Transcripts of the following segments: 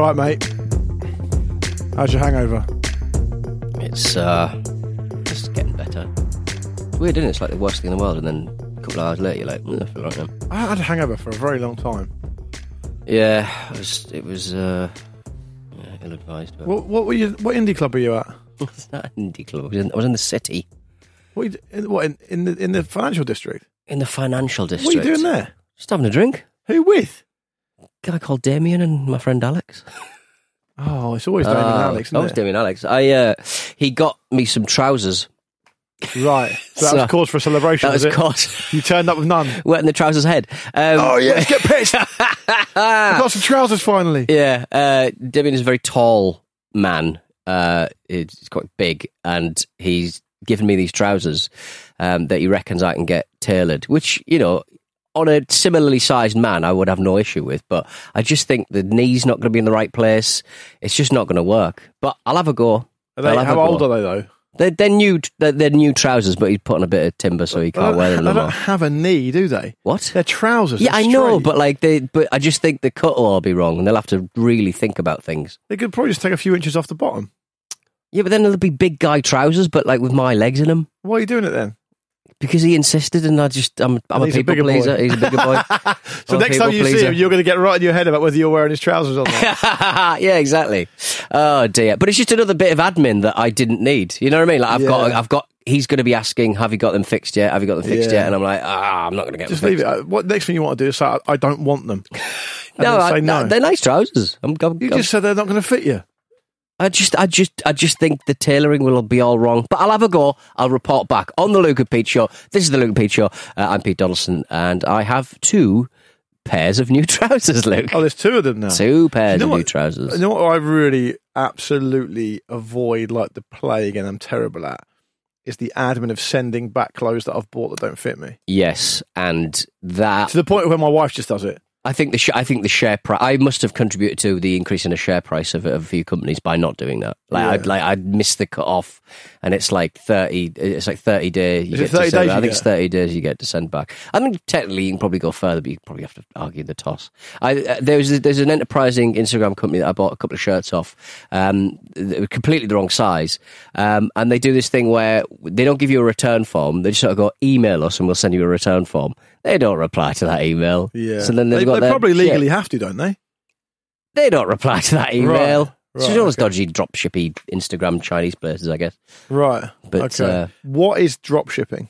All right, mate. How's your hangover? It's uh, just getting better. It's weird, isn't it? It's like the worst thing in the world, and then a couple of hours later, you're like, mm, I feel now. I had a hangover for a very long time. Yeah, it was. It was uh, yeah, ill-advised. But What, what were you? What indie club were you at? it's not an indie club. I was in, I was in the city, What, you, in, what in, in the in the financial district? in the financial district. What are you doing there? Just having a drink. Who with? Guy called Damien and my friend Alex. Oh, it's always Damien and Uh, Alex, isn't always it? Damien Alex. I uh, he got me some trousers. Right. So that So- was cause for a celebration. That was it? caught You turned up with none. wet in the trousers head. Um, Oh yeah, let's get pissed. I got some trousers finally. Yeah, uh, Damien is a very tall man. Uh, he's quite big, and he's given me these trousers um, that he reckons I can get tailored. Which you know, on a similarly sized man, I would have no issue with. But I just think the knee's not going to be in the right place. It's just not going to work. But I'll have a go. Are they, how old go. are they though? They're, they're new. They're, they're new trousers, but he's put on a bit of timber, so he can't wear them they no don't have a knee, do they? What? They're trousers. Yeah, I know, but like they, but I just think the cut will all be wrong, and they'll have to really think about things. they could probably just take a few inches off the bottom. Yeah, but then there'll be big guy trousers, but like with my legs in them. Why are you doing it then? Because he insisted, and I just I'm, I'm a he's a people bigger boy. pleaser. He's a bigger boy. So I'm next time people you see him, you're going to get right in your head about whether you're wearing his trousers or not. yeah, exactly. Oh dear, but it's just another bit of admin that I didn't need. You know what I mean? Like I've got I've got. He's going to be asking, "Have you got them fixed yet? Have you got them fixed Yeah. yet?" And I'm like, "Ah, I'm not going to get Just them leave fixed." it. Uh, What next thing you want to do is say, I, don't want them. No, I, say no. they're nice trousers. I'm, I'm, you I'm- just said they're not going to fit you. I just, I just, I just think the tailoring will be all wrong. But I'll have a go. I'll report back on the Luke and Pete show. This is the Luke and Pete show. Uh, I'm Pete Donaldson, and I have two pairs of new trousers, Luke. Oh, there's two of them now. Two pairs You know of new trousers. You know what I really absolutely avoid like the plague and I'm terrible at is the admin of sending back clothes that I've bought that don't fit me. Yes, and that To the point where my wife just does it. I think the sh- I think the share price. I must have contributed to the increase in the share price of, of a few companies by not doing that. Like Yeah. I'd like I'd missed the cut off, and it's like thirty. It's like thirty days. You Is get to send- days I think it's thirty days you get to send back. I mean, technically you can probably go further, but you probably have to argue the toss. I, uh, there's there's an enterprising Instagram company that I bought a couple of shirts off. Um, completely the wrong size, um, and they do this thing where they don't give you a return form. They just sort of go email us and we'll send you a return form. They don't reply to that email. Yeah. So then they've they, got they their probably shit. legally have to, don't they? They don't reply to that email. Right, so right, all okay. dodgy drop shippy Instagram Chinese places, I guess. Right. But, okay. uh, what is drop shipping?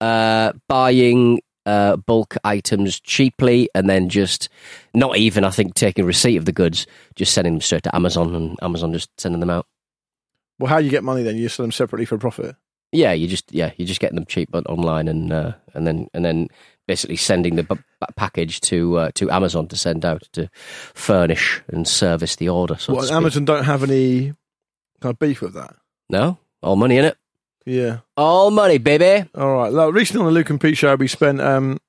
Uh, buying uh, bulk items cheaply and then just not even, I think, taking receipt of the goods, just sending them straight to Amazon and Amazon just sending them out. Well, how do you get money then? You sell them separately for profit. Yeah, you just yeah, you're just getting them cheap but online and uh, and then and then basically sending the b- b- package to uh, to Amazon to send out to furnish and service the order. So speak. Amazon don't have any kind of beef with that. No, all money in it. Yeah. All money, baby. All right. Look, recently on the Luke and Pete show, we spent um,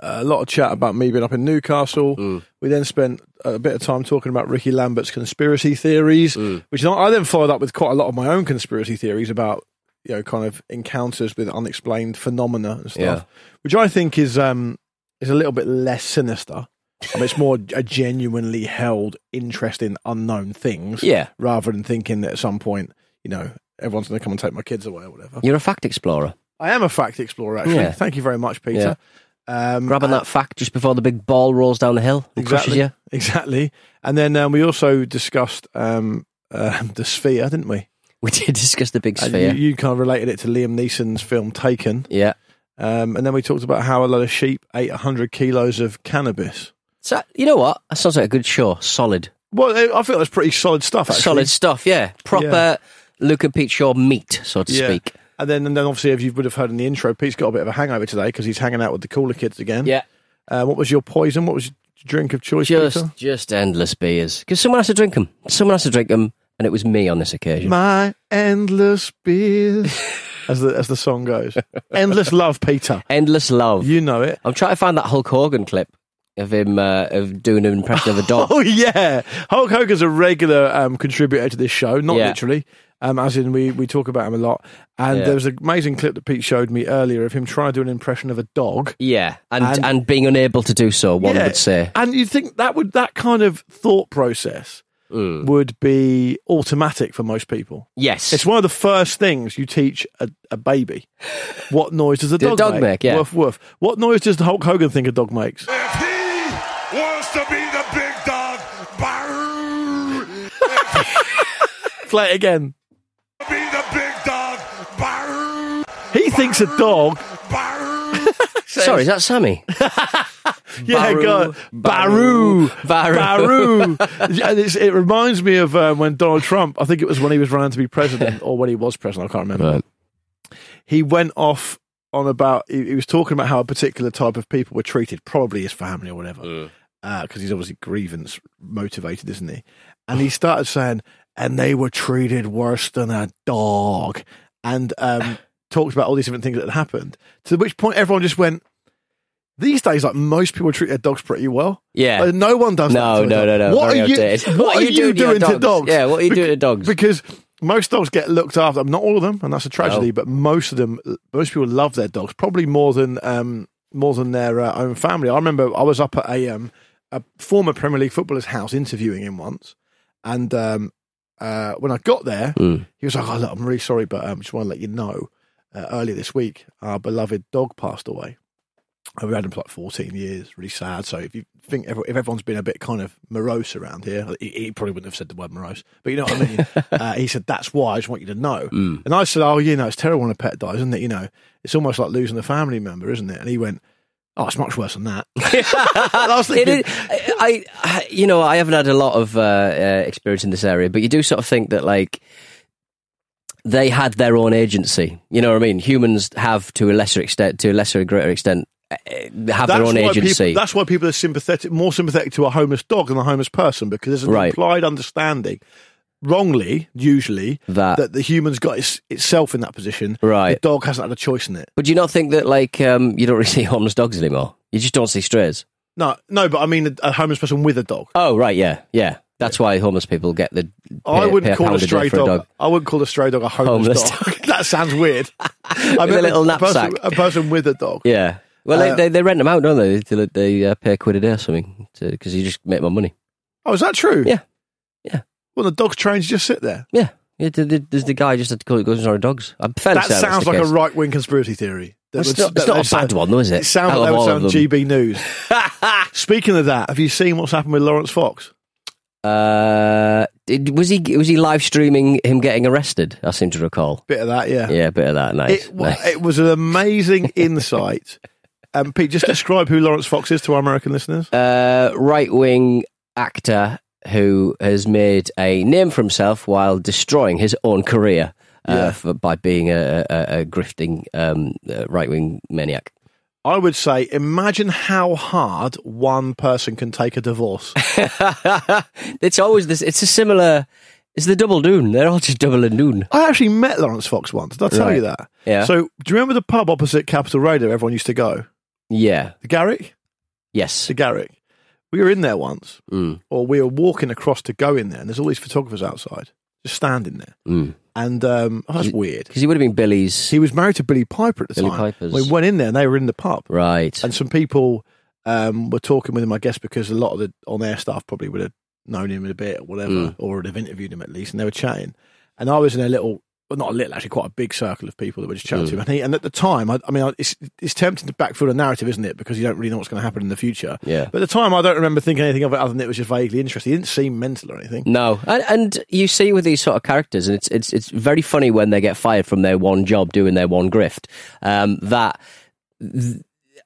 a lot of chat about me being up in Newcastle. Mm. We then spent a bit of time talking about Ricky Lambert's conspiracy theories, Mm. which I then followed up with quite a lot of my own conspiracy theories about you know kind of encounters with unexplained phenomena and stuff, Yeah. which I think is um, is a little bit less sinister. I mean, it's more a genuinely held interest in unknown things, Yeah. rather than thinking that at some point, you know, everyone's going to come and take my kids away or whatever. You're a fact explorer. I am a fact explorer, actually. Yeah. Thank you very much, Peter. Um, Grabbing that fact just before the big ball rolls down the hill and crushes exactly, you. exactly. And then um, we also discussed um, uh, the sphere, didn't we? We did discuss the big sphere. you, you kind of related it to Liam Neeson's film Taken. yeah. Um, and then we talked about how a lot of sheep ate 100 kilos of cannabis. So, you know what? That sounds like a good show. Solid. Well, I feel that's pretty solid stuff, actually. Solid stuff, yeah. Proper, Yeah. Luke and Pete Shaw meet, so to speak. And then, and then obviously, as you would have heard in the intro, Pete's got a bit of a hangover today because he's hanging out with the cooler kids again. Yeah. Uh, what was your poison? What was your drink of choice, Just, Peter? just endless beers. Because someone has to drink them. Someone has to drink them, and it was me on this occasion. My endless beers, as the as the song goes. endless love, Peter. endless love. You know it. I'm trying to find that Hulk Hogan clip of him uh, of doing an impression of a dog. Oh yeah, Hulk Hogan's a regular um, contributor to this show, not Yeah. literally. Um, as in, we, we talk about him a lot. And Yeah. there was an amazing clip that Pete showed me earlier of him trying to do an impression of a dog. Yeah, and, And- and being unable to do so, one Yeah. would say. And you think that would that kind of thought process Mm. would be automatic for most people. Yes. It's one of the first things you teach a, a baby. What noise does a dog, dog make? make, yeah. Woof woof. What noise does Hulk Hogan think a dog makes? If he wants to be the big dog, barroo. Play it again. Be the big dog, barroo. He thinks a dog. Barroo. Sorry, is that Sammy? Yeah, Baru, God. Baru. Baru. Baru. it reminds me of uh, when Donald Trump, I think it was when he was running to be president or when he was president, I can't remember. He went off on about, he, he was talking about how a particular type of people were treated, probably his family or whatever, because he's obviously grievance motivated, isn't he? And he started saying, and they were treated worse than a dog. And um, talked about all these different things that had happened. To which point everyone just went, these days, like most people treat their dogs pretty well. Yeah. Like, no one does No, to no, no, no. What are you? outdated. What, are you, to your doing to dogs? Yeah, what are you Bec- doing to dogs? Because most dogs get looked after. Not all of them, and that's a tragedy. No. But most of them, most people love their dogs, probably more than um, more than their uh, own family. I remember I was up at a um, a former Premier League footballer's house interviewing him once, and um, uh, when I got there, Mm. he was like, "Oh, look, I'm really sorry, but um, just want to let you know, uh, earlier this week, our beloved dog passed away." And we had him for like 14 years, really sad. So if you think if everyone's been a bit kind of morose around here, he, he probably wouldn't have said the word morose, but you know what I mean. uh, he said that's why I just want you to know. Mm. And I said, oh, you know, it's terrible when a pet dies, isn't it? You know, it's almost like losing a family member, isn't it? And he went, oh, it's much worse than that. I was thinking, is, I, I, you know, I haven't had a lot of uh, uh, experience in this area, but you do sort of think that like they had their own agency. You know what I mean? Humans have to a lesser extent, to a lesser or greater extent, uh, have their own agency. People, that's why people are sympathetic, more sympathetic to a homeless dog than a homeless person because there's an Right. implied understanding, wrongly, usually, That- that the human's got its, itself in that position. Right. The dog hasn't had a choice in it. but do you not think that like um, you don't really see homeless dogs anymore? You just don't see strays. No, no, but I mean a, a homeless person with a dog. Oh right, yeah, yeah. That's why homeless people get the. I wouldn't pay call a stray dog, a dog. I wouldn't call a stray dog a homeless, Homeless dog. that sounds weird. I With a little a person, knapsack. a person with a dog. Yeah. Well, Uh, they, they rent them out, don't they? They, they uh, pay a quid a day or something because you just make more money. Oh, is that true? Yeah. Yeah. Well, the dog's trained to just sit there. Yeah. Yeah, the- the- there's the guy just that goes on dogs. I'm fairly That sounds like a right wing conspiracy theory. That It's would- not, that it's not a bad sound- one, though, is it? It sounds like they would all sound of them. GB News. Speaking of that, have you seen what's happened with Laurence Fox? Uh, did, was he was he live streaming him getting arrested? I seem to recall. Bit of that, yeah. Yeah, a bit of that. Nice. It, nice. it was an amazing insight. Um, Pete, just describe who Laurence Fox is to our American listeners. uh, right wing actor who has made a name for himself while destroying his own career uh, Yeah. for, by being a, a, a grifting um, right wing maniac. I would say, imagine how hard one person can take a divorce. it's always this. It's a similar. It's the double doon. They're all just double and doon. I actually met Laurence Fox once. Did I tell Right. you that? Yeah. So, do you remember the pub opposite Capital Radio everyone used to go? Yeah. The Garrick? Yes. The Garrick. We were in there once, Mm. or we were walking across to go in there, and there's all these photographers outside, just standing there. Mm. And um, oh, that's weird. Because he would have been Billie's. He was married to Billie Piper at the time. Billie time. Piper's. We went in there, and they were in the pub. Right. And some people um, were talking with him, I guess, because a lot of the on air staff probably would have known him a bit or whatever, Mm. or would have interviewed him at least, and they were chatting. And I was in a little, well, not a little, actually, quite a big circle of people that were just chatting to Mm. him. And, he, and at the time, I, I mean, I- it's, it's tempting to backfill a narrative, isn't it? Because you don't really know what's going to happen in the future. Yeah. But at the time, I don't remember thinking anything of it other than it was just vaguely interesting. He didn't seem mental or anything. No, and, and you see with these sort of characters, and it's it's it's very funny when they get fired from their one job doing their one grift. Um, that th-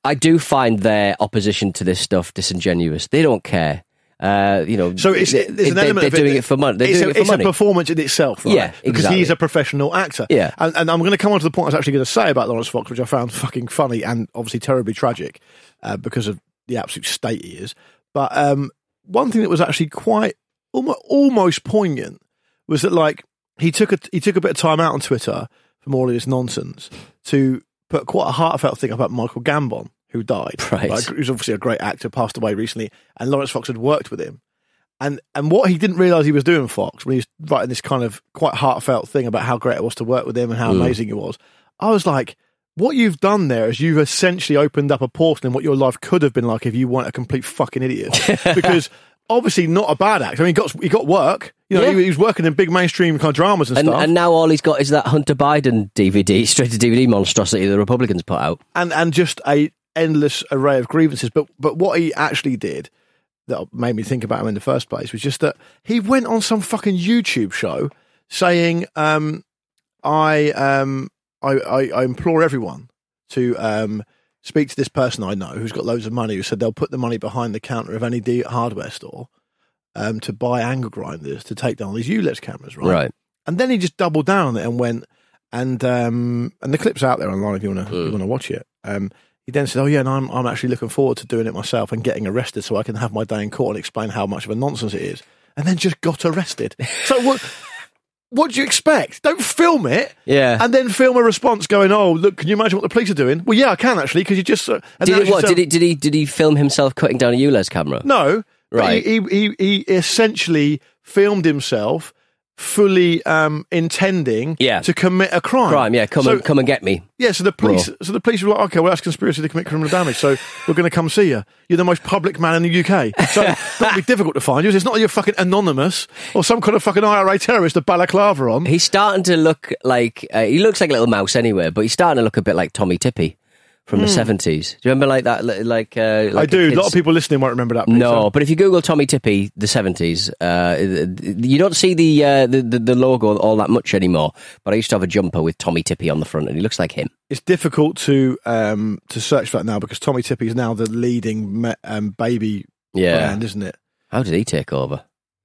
I do find their opposition to this stuff disingenuous. They don't care. Uh, you know, So it's, they, there's an they, element it doing that- it for money. They're it's doing a, it for it's money. a performance in itself, right? Yeah, because he's a professional actor. Yeah. and, and I'm going to come on to the point I was actually going to say about Laurence Fox, which I found fucking funny and obviously terribly tragic uh, because of the absolute state he is. But um, one thing that was actually quite almost, almost poignant was that like he took a he took a bit of time out on Twitter from all of this nonsense to put quite a heartfelt thing about Michael Gambon, who died. Right. Like, who's obviously a great actor, passed away recently, and Laurence Fox had worked with him. And and what he didn't realise he was doing, Fox, when he was writing this kind of quite heartfelt thing about how great it was to work with him and how Mm. amazing it was, I was like, what you've done there is you've essentially opened up a portal in what your life could have been like if you weren't a complete fucking idiot. because obviously not a bad actor. I mean, he got he got work. You know, Yeah. he, he was working in big mainstream kind of dramas and, and, stuff. and now all he's got is that Hunter Biden DVD, straight to DVD monstrosity the Republicans put out. and and just a endless array of grievances. But but what he actually did that made me think about him in the first place was just that he went on some fucking YouTube show saying, um, "I um I, I, I implore everyone to um." Speak to this person I know who's got loads of money who said they'll put the money behind the counter of any D- hardware store um, to buy angle grinders to take down these ULEZ cameras, right? Right. And then he just doubled down and went and um and the clip's out there online if you want to Mm. you want to watch it. Um, he then said, "Oh yeah, and I'm I'm actually looking forward to doing it myself and getting arrested so I can have my day in court and explain how much of a nonsense it is." And then just got arrested. so what? What do you expect? Don't film it. Yeah. And then film a response going, "Oh, look, can you imagine what the police are doing?" Well, yeah, I can actually because you just. Uh, and Did what, yourself- did he did he did he film himself cutting down a ULEZ camera? No, Right. He, he he he essentially filmed himself fully um, intending Yeah. to commit a crime. Crime, yeah. Come so, and come and get me. Yeah, so the police, so the police were like, okay, well, that's conspiracy to commit criminal damage. So we're going to come see you. You're the most public man in the UK. So not be difficult to find you. It's not you're fucking anonymous or some kind of fucking IRA terrorist with balaclava on. He's starting to look like uh, he looks like a little mouse anyway, but he's starting to look a bit like Tommee Tippee from the seventies. Do you remember like that? Like, uh, Hmm. I do. A lot of people listening won't remember that. No, but if you Google Tommee Tippee, the seventies, uh, you don't see the, uh, the the the logo all that much anymore. But I used to have a jumper with Tommee Tippee on the front, and he looks like him. It's difficult to um, to search for that now because Tommee Tippee is now the leading um, baby Yeah. brand, isn't it? How did he take over?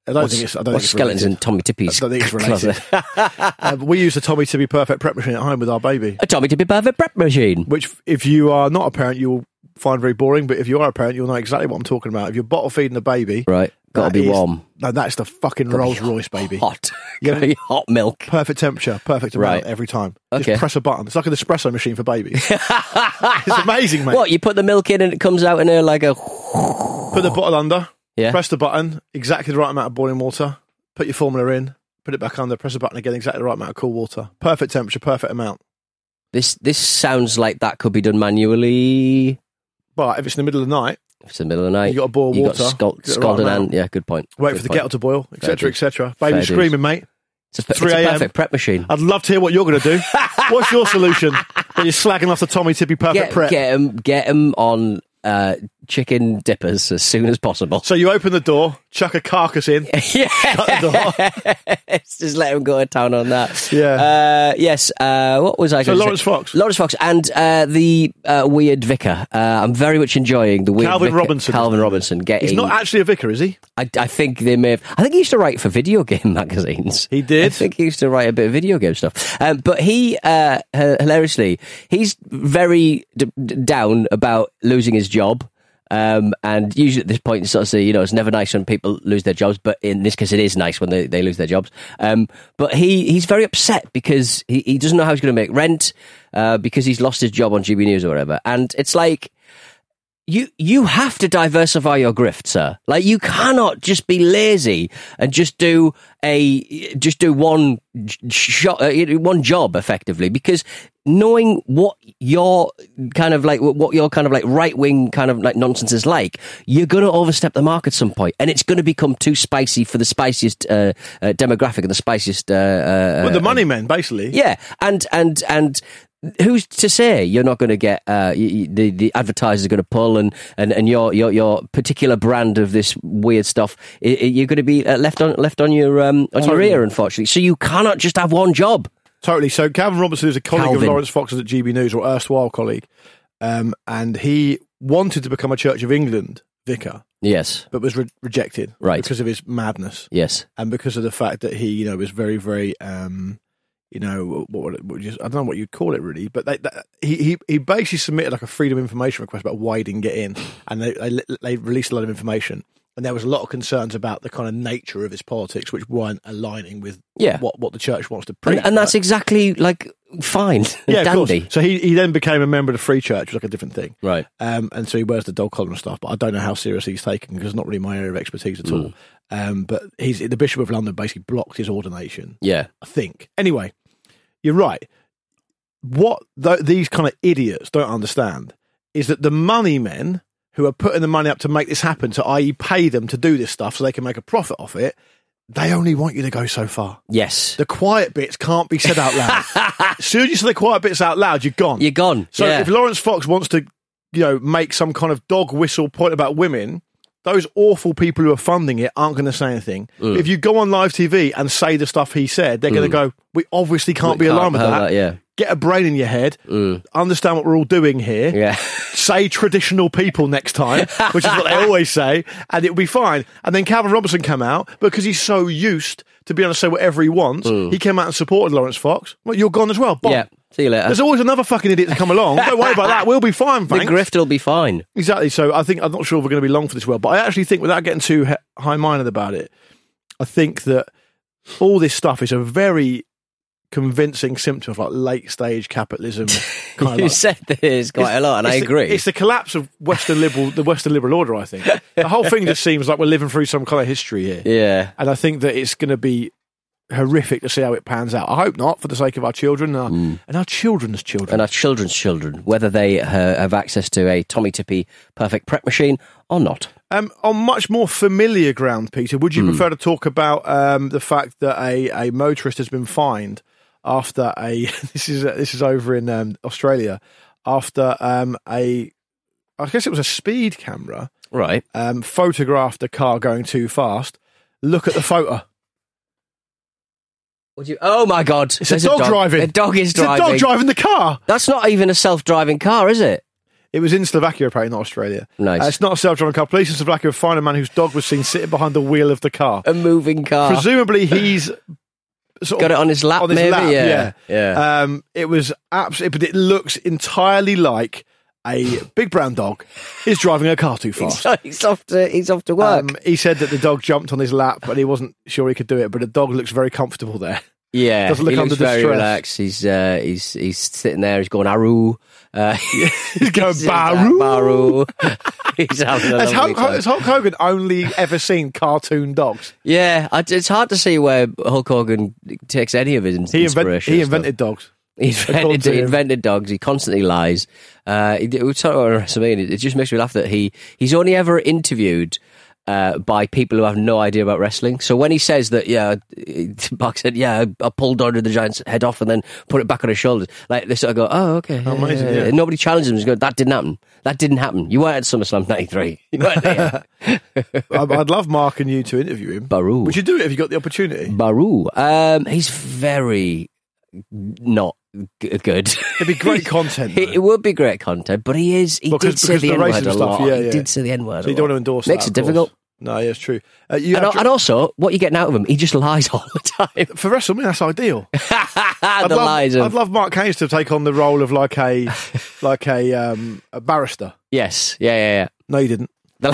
I don't What's- think it's. I don't think it's skeletons in related. Tommee Tippee's I don't think it's related. Uh, we use the Tommee Tippee Perfect Prep Machine at home with our baby, a Tommee Tippee perfect prep machine. which, if you are not a parent, you will find very boring. But if you are a parent, you'll know exactly what I'm talking about. If you're bottle feeding a baby, Right, gotta be is- warm. No, that's the fucking Rolls Royce, baby. Hot, gotta be hot milk. Perfect temperature, perfect amount Right. every time. Okay. Just press a button. It's like an espresso machine for babies. it's amazing, mate. What you put the milk in and it comes out in a like a Put the bottle under. Yeah. Press the button. Exactly the right amount of boiling water. Put your formula in. Put it back under. Press the button again. Exactly the right amount of cool water. Perfect temperature. Perfect amount. This this sounds like that could be done manually. But if it's in the middle of the night, If it's in the middle of the night. you got to boil you water. got scald, right and yeah, good point. Wait Good for the point. kettle to boil, Fair etc., etc. Fair Baby's dues. screaming, mate. It's a, it's a 3 a.m.. perfect prep machine. I'd love to hear what you're going to do. What's your solution when you're slagging off the Tommee Tippee Perfect Get Prep? get him get him on uh, chicken dippers as soon as possible. So you open the door, chuck a carcass in, yeah, shut the door. just let him go to town on that. Yeah. Uh, yes. Uh, what was I? So Laurence say? Fox. Laurence Fox, and uh, the uh, weird vicar. Uh, I'm very much enjoying the weird Calvin vicar, Robinson. Calvin Robinson getting. He's not actually a vicar, is he? I, I think they may have. I think he used to write for video game magazines. He did? I think he used to write a bit of video game stuff. Um, but he, uh, hilariously, he's very d- d- down about losing his job. Um, and usually at this point, you sort of say, you know, it's never nice when people lose their jobs, but in this case, it is nice when they, they lose their jobs. Um, but he, he's very upset because he, he doesn't know how he's going to make rent, uh, because he's lost his job on GB News or whatever. And it's like, you you have to diversify your grift, sir. Like you cannot just be lazy and just do a just do one shot, uh, one job effectively. Because knowing what your kind of like what your kind of like right wing kind of like nonsense is like, you're going to overstep the mark at some point, and it's going to become too spicy for the spiciest uh, uh, demographic and the spiciest. Uh, uh, But the uh, money men, basically. yeah, and and and who's to say you're not going to get uh, the the advertisers are going to pull and, and, and your your your particular brand of this weird stuff you're going to be uh, left on left on your um, on your ear unfortunately. So you cannot just have one job. Totally. So Calvin Robinson is a colleague of Calvin. Laurence Fox's at GB News, or erstwhile colleague, um, and he wanted to become a Church of England vicar, Yes. but was re- rejected Right. because of his madness Yes. and because of the fact that he, you know, was very, very, um, you know, what, what, just, I don't know what you'd call it really, but they, that, he, he he basically submitted like a freedom of information request about why he didn't get in, and they, they they released a lot of information, and there was a lot of concerns about the kind of nature of his politics, which weren't aligning with Yeah. what what the church wants to preach, And, and that's exactly like fine. yeah, dandy. So he he then became a member of the Free Church, which was like a different thing. Right. Um, and so he wears the dog collar and stuff, but I don't know how seriously he's taken because it's not really my area of expertise at all. Um, but he's the Bishop of London basically blocked his ordination. Yeah. I think. Anyway, you're right. What th- these kind of idiots don't understand is that the money men who are putting the money up to make this happen, to i.e., pay them to do this stuff so they can make a profit off it, they only want you to go so far. Yes. The quiet bits can't be said out loud. as soon as you say the quiet bits out loud, you're gone. You're gone. So yeah. if Laurence Fox wants to, you know, make some kind of dog whistle point about women, those awful people who are funding it aren't going to say anything. Mm. If you go on live TV and say the stuff he said, they're going to go, "We obviously can't be Can't alarmed with have that. Yeah. Get a brain in your head. Understand what we're all doing here. Yeah. Say traditional people next time, which is what they always say, and it'll be fine. And then Calvin Robinson came out because he's so used to be able to say whatever he wants. He came out and supported Laurence Fox. Well, you're gone as well. Bomb. Mm. Yeah. See you later. There's always another fucking idiot to come along. Don't worry about that. We'll be fine, the thanks. grift will be fine. Exactly. So I think I'm not sure if we're going to be long for this world, but I actually think, without getting too high-minded about it, I think that all this stuff is a very convincing symptom of like late-stage capitalism. Kind of You like- said this quite a lot, and I the- agree. it's the collapse of Western liberal, the Western liberal order. I think the whole thing just seems like we're living through some kind of history here, yeah. and I think that it's going to be horrific to see how it pans out. I hope not, for the sake of our children and our, and our children's children. And our children's children, whether they uh, have access to a Tommee Tippee perfect prep machine or not. Um, on much more familiar ground, Peter, would you prefer to talk about um, the fact that a, a motorist has been fined after a this is this is over in um, Australia after um, a I guess it was a speed camera Right. um, photographed a car going too fast. Look at the photo. Would you? Oh my God! It's There's a dog, driving. A dog is It's driving. a dog driving the car. That's not even a self-driving car, is it? It was in Slovakia, apparently, not Australia. Nice. Uh, it's not a self-driving car. Police in Slovakia have found a man whose dog was seen sitting behind the wheel of the car. A moving car. Presumably, he's sort Got of it on his lap, on his maybe. lap, yeah. Yeah. Um, it was absolutely, but it looks entirely like a big brown dog is driving a car too fast. So he's off to he's off to work. Um, he said that the dog jumped on his lap, but he wasn't sure he could do it. But the dog looks very comfortable there. yeah, doesn't look he under looks very distress. relaxed. He's uh, he's he's sitting there. He's going aru. Uh, He's going he's- Baru. Baru. he's having a Has Hulk, time. has Hulk Hogan only ever seen cartoon dogs? Yeah, it's hard to see where Hulk Hogan takes any of his He, invent, inspiration. he stuff. invented dogs. He invented, he invented dogs. He constantly lies. Uh, talked about WrestleMania. It just makes me laugh that he he's only ever interviewed uh, by people who have no idea about wrestling. So when he says that, yeah, Mark said, yeah, I pulled Andre the Giant's head off and then put it back on his shoulders. Like they sort of go, oh, okay, yeah, amazing, yeah, yeah. Nobody challenges him. He's going, that didn't happen. That didn't happen. You weren't at SummerSlam '93. You weren't there. I'd, I'd love Mark and you to interview him. Baru. Would you do it if you got the opportunity? Baru. Um, he's very not g- good. It'd be great content. It, it would be great content, but he is. He Well, 'cause- did say the the N word a lot. yeah, He did say the N word. So you don't want to endorse it. Makes that, it difficult. No, yeah, it's true. Uh, And, and also, what you're getting out of him, he just lies all the time. for WrestleMania, that's ideal. the I'd love, lies I'd love Mark Hayes to take on the role of like a like a um, a barrister. yes, yeah, yeah, yeah. No, you didn't. yeah.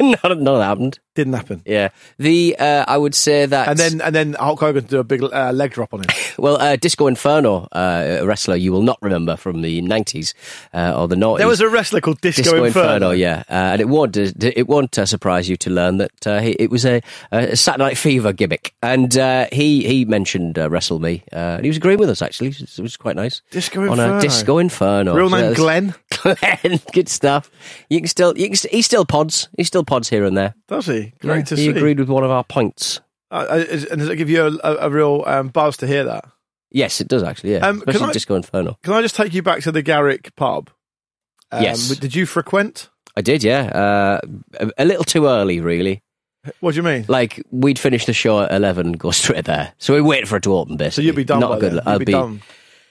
None, none of that happened. Didn't happen. Yeah, the uh, I would say that, And then and then Hulk Hogan do a big uh, leg drop on him. well, uh, Disco Inferno, uh, a wrestler you will not remember from the '90s uh, or the '90s. There was a wrestler called Disco, Disco Inferno. Inferno, yeah, uh, and it won't it won't uh, surprise you to learn that uh, he, it was a, a Saturday Night Fever gimmick, and uh, he he mentioned uh, Wrestle Me, uh, and he was agreeing with us actually. It was, quite nice. Disco Inferno. on Inferno. a Disco Inferno, Real name that's- Glenn. Glenn, good stuff. You can still you can st- he still pods he still pods here and there. Does he? Great Yeah, to he see. agreed with one of our points. Uh, uh, is- and does it give you a, a, a real um, buzz to hear that? Yes, it does actually. Yeah, Um, can especially I- Disco Inferno. Can I just take you back to the Garrick pub? Um, Yes. Did you frequent? I did, yeah. Uh, a, a little too early, really. What do you mean? Like we'd finish the show at eleven and go straight there. So we waited for it to open. This. So Basically, you'd be done Not good. then. I'll You'd be, done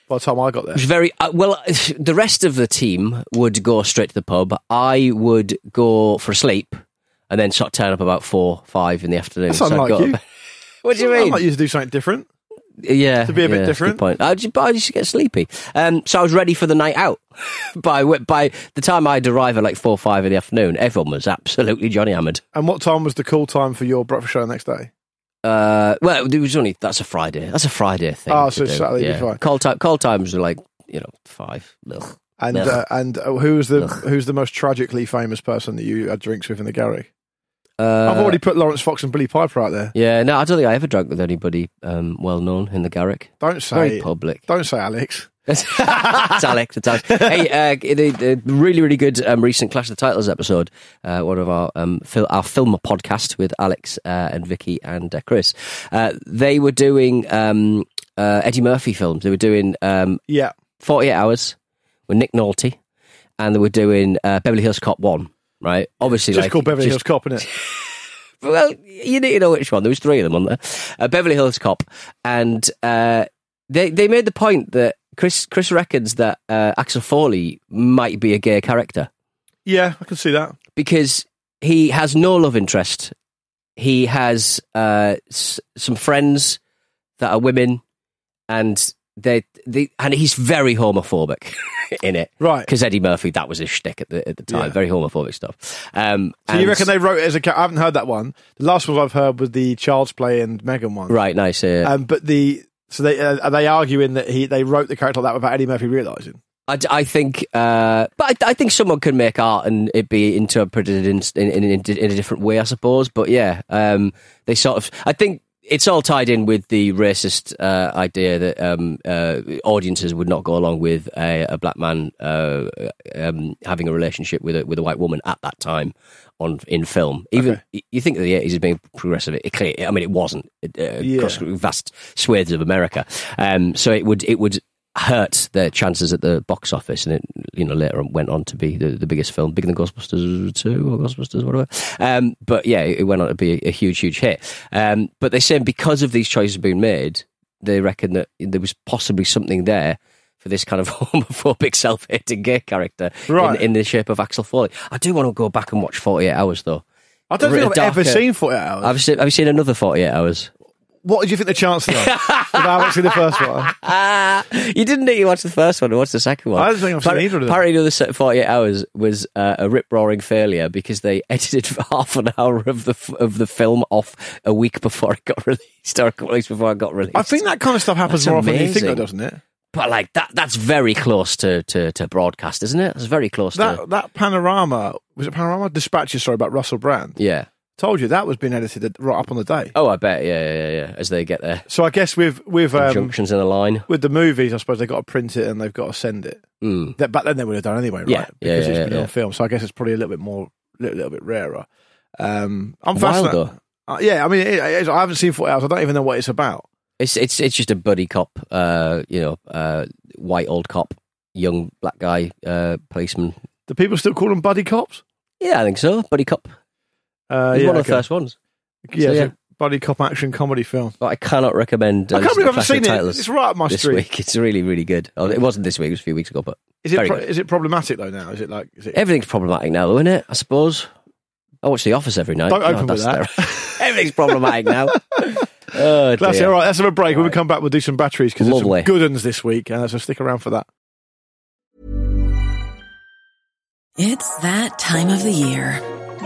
by the time I got there. It was very uh, well. The rest of the team would go straight to the pub. I would go for a sleep, and then sort of turn up about four, five in the afternoon. That's So unlike you. what do you mean? I might use to do something different. yeah, to be a bit yeah, good different. Point. I just, but I just get sleepy. Um, so I was ready for the night out. by by the time I'd arrive at like four, five in the afternoon, everyone was absolutely Johnny hammered. And what time was the call time for your breakfast show the next day? Uh, well, it was only that's a Friday. That's a Friday thing. Oh, so do. Saturday yeah. before. Call time. Call times are like you know five. Ugh. And Ugh. uh, and uh, who's the Ugh. who's the most tragically famous person that you had drinks with in the Gary? Uh, I've already put Laurence Fox and Billie Piper out there. Yeah, no, I don't think I ever drank with anybody um, well known in the Garrick. Don't Very say public. don't say Alex. it's Alex. It's Alex. Hey, uh, the, the really, really good um, recent Clash of the Titles episode. Uh, one of our um, fil- our film podcast with Alex uh, and Vicky and uh, Chris. Uh, they were doing um, uh, Eddie Murphy films. They were doing um, Yeah, 48 Hours with Nick Nolte, and they were doing uh, Beverly Hills Cop One. Right, obviously, just like, called Beverly just- Hills Cop, innit? well, you need to know which one. There was three of them on there. Uh, Beverly Hills Cop, and uh, they they made the point that Chris Chris reckons that uh, Axel Foley might be a gay character Yeah, I can see that. because he has no love interest. He has uh, s- some friends that are women, and they, they and he's very homophobic in it. Right. Because Eddie Murphy, that was his shtick at the at the time. Yeah. Very homophobic stuff. Um, So you reckon they wrote it as a? I haven't heard that one. The last one I've heard was the Child's Play and Megan one. right? Nice. Uh, Um, but the so they uh, are they arguing that he they wrote the character like that without Eddie Murphy realizing? I, I think, uh, but I, I think someone can make art and it be interpreted in in, in, in a different way, I suppose. But yeah, um, they sort of. I think it's all tied in with the racist uh, idea that um, uh, audiences would not go along with a, a black man uh, um, having a relationship with a with a white woman at that time on in film. Even Okay. you think that the eighties is being progressive. It, clearly, I mean, it wasn't it, uh, Yeah. across vast swathes of America. Um, so it would it would hurt their chances at the box office, and it you know later on went on to be the, the biggest film, bigger than Ghostbusters two or Ghostbusters whatever. Um, but yeah, it went on to be a, a huge, huge hit. Um, but they're saying because of these choices being made, they reckon that there was possibly something there. For this kind of homophobic, self-hating gay character Right. in, in the shape of Axel Foley, I do want to go back and watch Forty Eight Hours, though. I don't think I've Darker. ever seen Forty Eight Hours. Have you seen, have you seen another Forty Eight Hours? What did you think the chances are? I seen the first one, Ah, you didn't need to watch the first one. Watch the second one. I don't think I've seen either of them. Apparently, the set- 48 hours was uh, a rip roaring failure because they edited half an hour of the f- of the film off a week before it got released, or a couple weeks before it got released. I think that kind of stuff happens That's more often than you think, though, doesn't it? but like that, that's very close to, to, to broadcast, isn't it? It's very close to. That that panorama was it panorama dispatches Sorry about Russell Brand. Yeah. Told you that was being edited right up on the day. Oh, I bet. Yeah, yeah, yeah. yeah. As they get there, So I guess with with um, junctions in the line. with the movies, I suppose they've got to print it and they've got to send it. Mm. That back then they would have done anyway, right? Yeah, yeah, because yeah, it's been yeah. on film. So I guess it's probably a little bit more, little, little bit rarer. Um, I'm fascinated. though. Uh, yeah, I mean, it, it, I haven't seen Forty Hours. I don't even know what it's about. It's it's it's just a buddy cop, uh, you know, uh, white old cop, young black guy, uh, policeman. Do people still call them buddy cops? Yeah, I think so. Buddy cop. Uh, He's yeah, one of the okay. first ones. Yeah, So, it's a buddy cop action comedy film. But I cannot recommend. Uh, I can't believe I haven't Clash of seen it. Titles It's right up my this street. week. It's really really good. Oh, it wasn't this week. It was a few weeks ago. But Is it Very pro- good. is it problematic though? Now is it like is it? everything's problematic now, though, isn't it? I suppose. I watch The Office every night. Don't God, open with that's that. terrible. Everything's problematic now. Oh, That's it. dear. All right, let's have a break. When we come back, we'll do some batteries because there's some Lovely. good ones this week, uh, so stick around for that. It's that time of the year.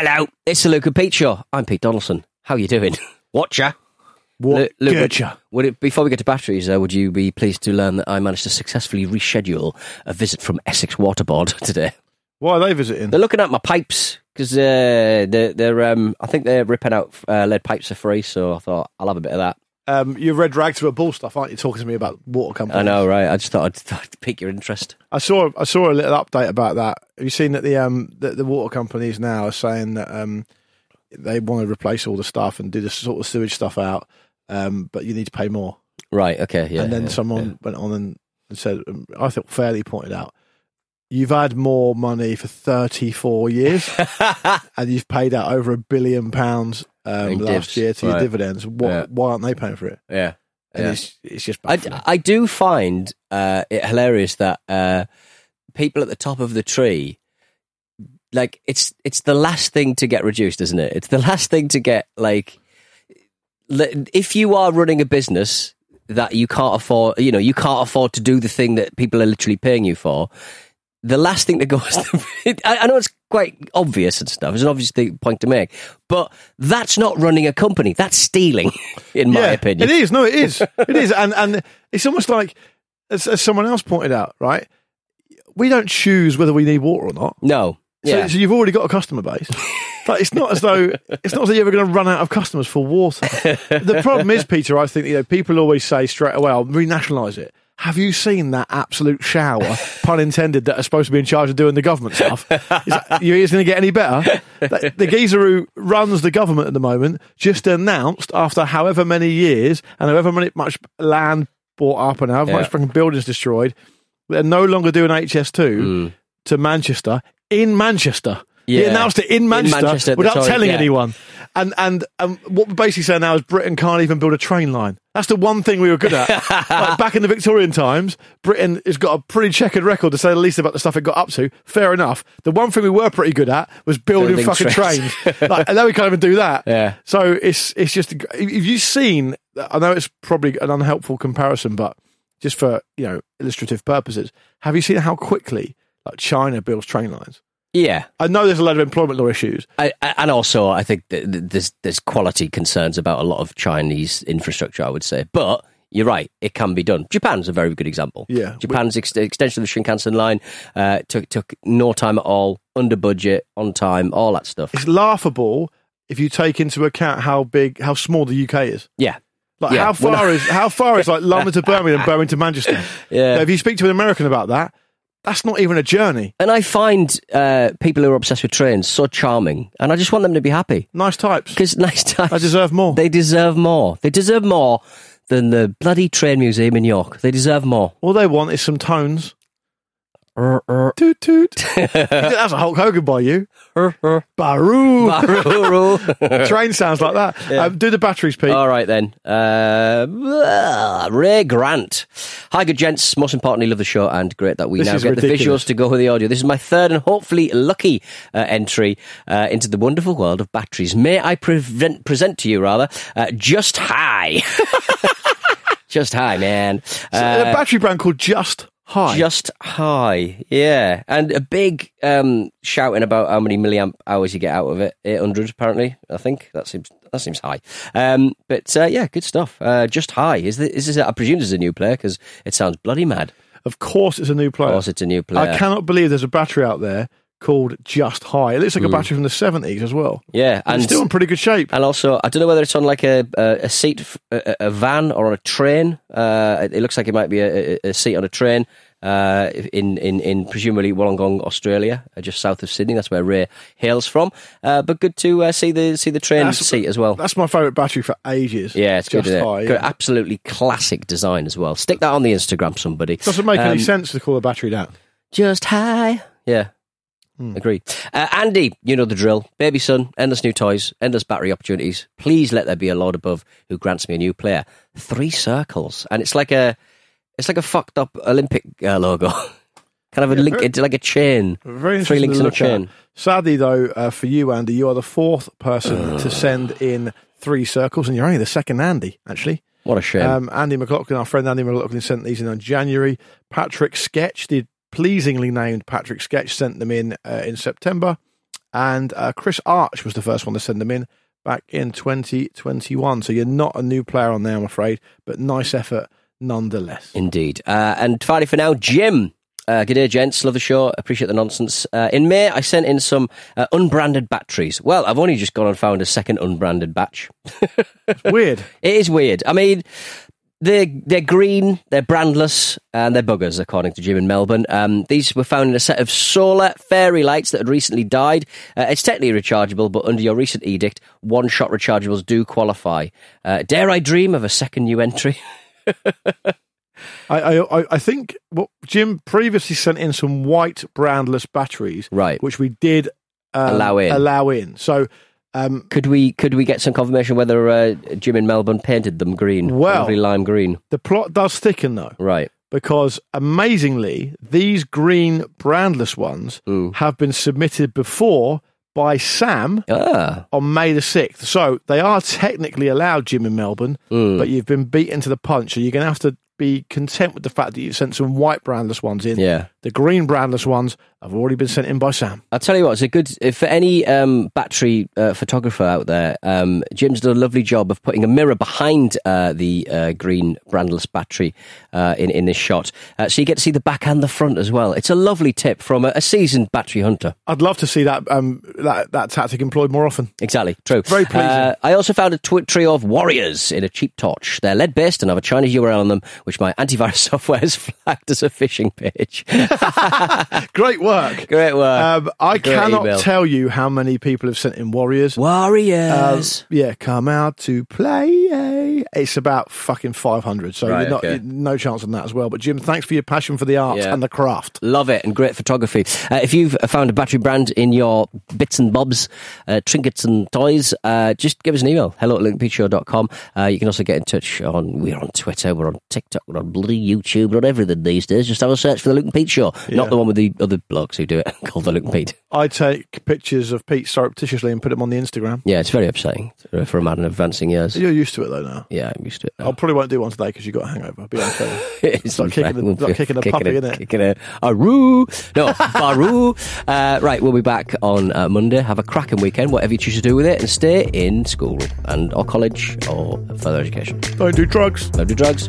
Hello, it's the Luke and Pete Show. I'm Pete Donaldson. How are you doing? Watcher. What Lu- Luke, would- would it, before we get to batteries, uh, would you be pleased to learn that I managed to successfully reschedule a visit from Essex Waterboard today? Why are they visiting? They're looking at my pipes because uh, they're, they're um, I think they're ripping out uh, lead pipes for free. So I thought I'll have a bit of that. Um, you're red rag to a bull stuff, aren't you? Talking to me about water companies. I know, right? I just thought I'd, thought I'd pique your interest. I saw I saw a little update about that. Have you seen that the um the, the water companies now are saying that um they want to replace all the stuff and do the sort of sewage stuff out, um, but you need to pay more. Right. Okay. Yeah. and then yeah, someone went on and, and said, um, I thought fairly pointed out, you've had more money for 34 years and you've paid out over a billion pounds um, last year to your dividends. What, Yeah. Why aren't they paying for it? Yeah. And Yeah. it's, it's just I. I do find uh, it hilarious that uh, people at the top of the tree, like it's it's the last thing to get reduced, isn't it? It's the last thing to get like, if you are running a business that you can't afford, you know, you can't afford to do the thing that people are literally paying you for. The last thing that goes, I, I know it's quite obvious and stuff. It's an obvious thing, point to make, but that's not running a company. That's stealing, in my yeah, opinion. It is. No, it is. it is. And, and it's almost like, as, as someone else pointed out, right? We don't choose whether we need water or not. No. So, so you've already got a customer base. Like, it's not as though it's not as though you're ever going to run out of customers for water. the problem is, Peter. I think you know people always say straight away, "I'll renationalise it." Have you seen that absolute shower, pun intended, that are supposed to be in charge of doing the government stuff? Is that, you is going to get any better? The, the geezer who runs the government at the moment just announced after however many years and however many, much land bought up and however Yeah. much fucking buildings destroyed, they're no longer doing HS2 hmm. to Manchester in Manchester. He announced it in Manchester, Manchester without time, telling yeah. anyone. And and um, what we're basically saying now is Britain can't even build a train line. That's the one thing we were good at. like back in the Victorian times, Britain has got a pretty checkered record to say the least about the stuff it got up to. Fair enough. The one thing we were pretty good at was building, Building fucking trains. trains. like, and now we can't even do that. Yeah. So it's it's just if you've seen, I know it's probably an unhelpful comparison, but just for you know illustrative purposes, have you seen how quickly like China builds train lines? Yeah. I know there's a lot of employment law issues. I, and also, I think there's there's quality concerns about a lot of Chinese infrastructure. I would say, but you're right; it can be done. Japan's a very good example. Yeah. Japan's ex- extension of the Shinkansen line uh, took took no time at all, under budget, on time, all that stuff. It's laughable if you take into account how big, how small the UK is. Yeah, Like Yeah, how well, far is how far is like London to Birmingham, Birmingham to Manchester? Yeah. Now, if you speak to an American about that, that's not even a journey. and I find uh, people who are obsessed with trains so charming, and I just want them to be happy Nice types. because nice times. I deserve more. They deserve more. They deserve more than the bloody train museum in York. They deserve more. All they want is some tones. Er, er, Toot toot. That's a Hulk Hogan by you. er, er. Baroo. Baroo. Train sounds like that. Um, do the batteries, Pete. All right then. Uh, Ray Grant. Hi, good gents. Most importantly, love the show and great that we This now get the visuals to go with the audio. This is my third and hopefully lucky uh, entry uh, into the wonderful world of batteries. May I prevent, present to you rather uh, Just High. Just High, man. a Uh, battery brand called Just High. just high, yeah, and a big um, shouting about how many milliamp hours you get out of it. Eight hundred, apparently. I think that seems that seems high. Um, but uh, yeah, good stuff. Uh, just high. Is this, is this? I presume this is a new player because it sounds bloody mad. of course, it's a new player. Of course, it's a new player. I cannot believe there's a battery out there called Just High. It looks like a battery from the 70s as well. yeah, And and it's still in pretty good shape. and also I don't know whether it's on like a a, a seat, a, a van or on a train. Uh, it, it looks like it might be a, a, seat on a train. Uh, in, in, in presumably Wollongong, Australia, uh, just south of Sydney. That's where Ray hails from. Uh, but good to uh, see the see the train That's- seat as well. That's my favourite battery for ages. Yeah, it's. Just it? High. Good, yeah. Absolutely classic design as well. Stick that on the Instagram, somebody. Doesn't make any Um, sense to call a battery that. Just high. Yeah. Hmm. Agree. Uh, Andy, you know the drill. Baby son, endless new toys, endless battery opportunities. Please let there be a Lord above who grants me a new player. Three circles, and it's like a, it's like a fucked up Olympic uh, logo. kind of a link. very- It's like a chain. Very Three links in a look at. chain. Sadly, though, uh, for you, Andy, you are the fourth person to send in three circles, and you're only the second Andy, actually. What a shame. Um, Andy McLaughlin, our friend Andy McLaughlin, sent these in on January. Patrick Sketch, the pleasingly named Patrick Sketch, sent them in uh, in September. And uh, Chris Arch was the first one to send them in back in 2021. So you're not a new player on there, I'm afraid, but nice effort nonetheless. Indeed. Uh, and finally, for now, Jim. Uh, good day, gents. Love the show. Appreciate the nonsense. Uh, in May, I sent in some uh, unbranded batteries. Well, I've only just gone and found a second unbranded batch. Weird. It is weird. I mean, they're they're green, they're brandless, and they're buggers, according to Jim in Melbourne. Um, these were found in a set of solar fairy lights that had recently died. Uh, it's technically rechargeable, but under your recent edict, one-shot rechargeables do qualify. Uh, dare I dream of a second new entry? I, I, I- I think what Jim previously sent in some white brandless batteries, Right. which we did um, Allow in. Allow in. So, um, Could we could we get some confirmation whether uh, Jim in Melbourne painted them green, Well- Probably lime green? the plot does thicken though, Right. because amazingly, these green brandless ones Mm. have been submitted before by Sam Ah. on May the 6th. So they are technically allowed, Jim in Melbourne, Mm. but you've been beaten to the punch. So you're going to have to be content with the fact that you've sent some white brandless ones in. Yeah. The green brandless ones have already been sent in by Sam. I'll tell you what, it's a good if for any um, battery uh, photographer out there. Um, Jim's done a lovely job of putting a mirror behind uh, the uh, green brandless battery uh, in in this shot, uh, so you get to see the back and the front as well. It's a lovely tip from a, a seasoned battery hunter. I'd love to see that um, that, that tactic employed more often. Exactly, true. Very pleasing. Uh, I also found a tw- trio of warriors in a cheap torch. They're lead based and have a Chinese URL on them, which my antivirus software has flagged as a phishing page. Great work. Great work. Um, I Great cannot email. tell you how many people have sent in warriors. Um, warriors. yeah, come out to play. It's about fucking 500. So Right, you're not, okay. no chance on that as well. But Jim, thanks for your passion for the art Yeah. and the craft. Love it and great photography. Uh, if you've found a battery brand in your bits and bobs, uh, trinkets and toys, uh, just give us an email. Hello at lukeandpeteshow.com. Uh, you can also get in touch on, we're on Twitter, we're on TikTok, we're on bloody YouTube, we're on everything these days. Just have a search for the Luke and Pete Show, not the one with the other blokes who do it called the Luke and Pete. I take pictures of Pete surreptitiously and put them on the Instagram. Yeah, it's very upsetting for a man in advancing years. You're used to it though now. Yeah, I'm used to it. I probably won't do one today because you got a hangover. Be unfair. It's like kicking the- like kicking a puppy, a, innit? Kicking a, a roo. No, baroo. Uh, right, we'll be back on uh, Monday. Have a cracking weekend, whatever you choose to do with it, and stay in school and or college or further education. Don't do drugs. Don't do drugs.